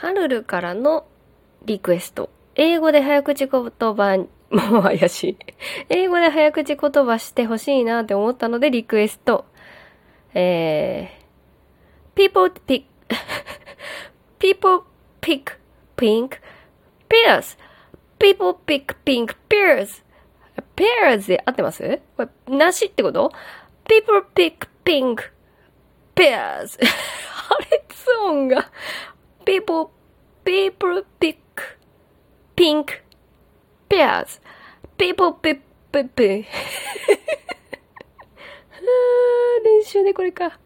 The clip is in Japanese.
ハルルからのリクエスト。英語で早口言葉、もう怪しい。英語で早口言葉してほしいなって思ったのでリクエスト。えー、people pick, people pick pink pears. people pick pink pears. pears で合ってますこれ、なしってこと ?people pick pink pears. 破裂音が people, people pick pink pears. people pick, pick, pick. 練習でこれか。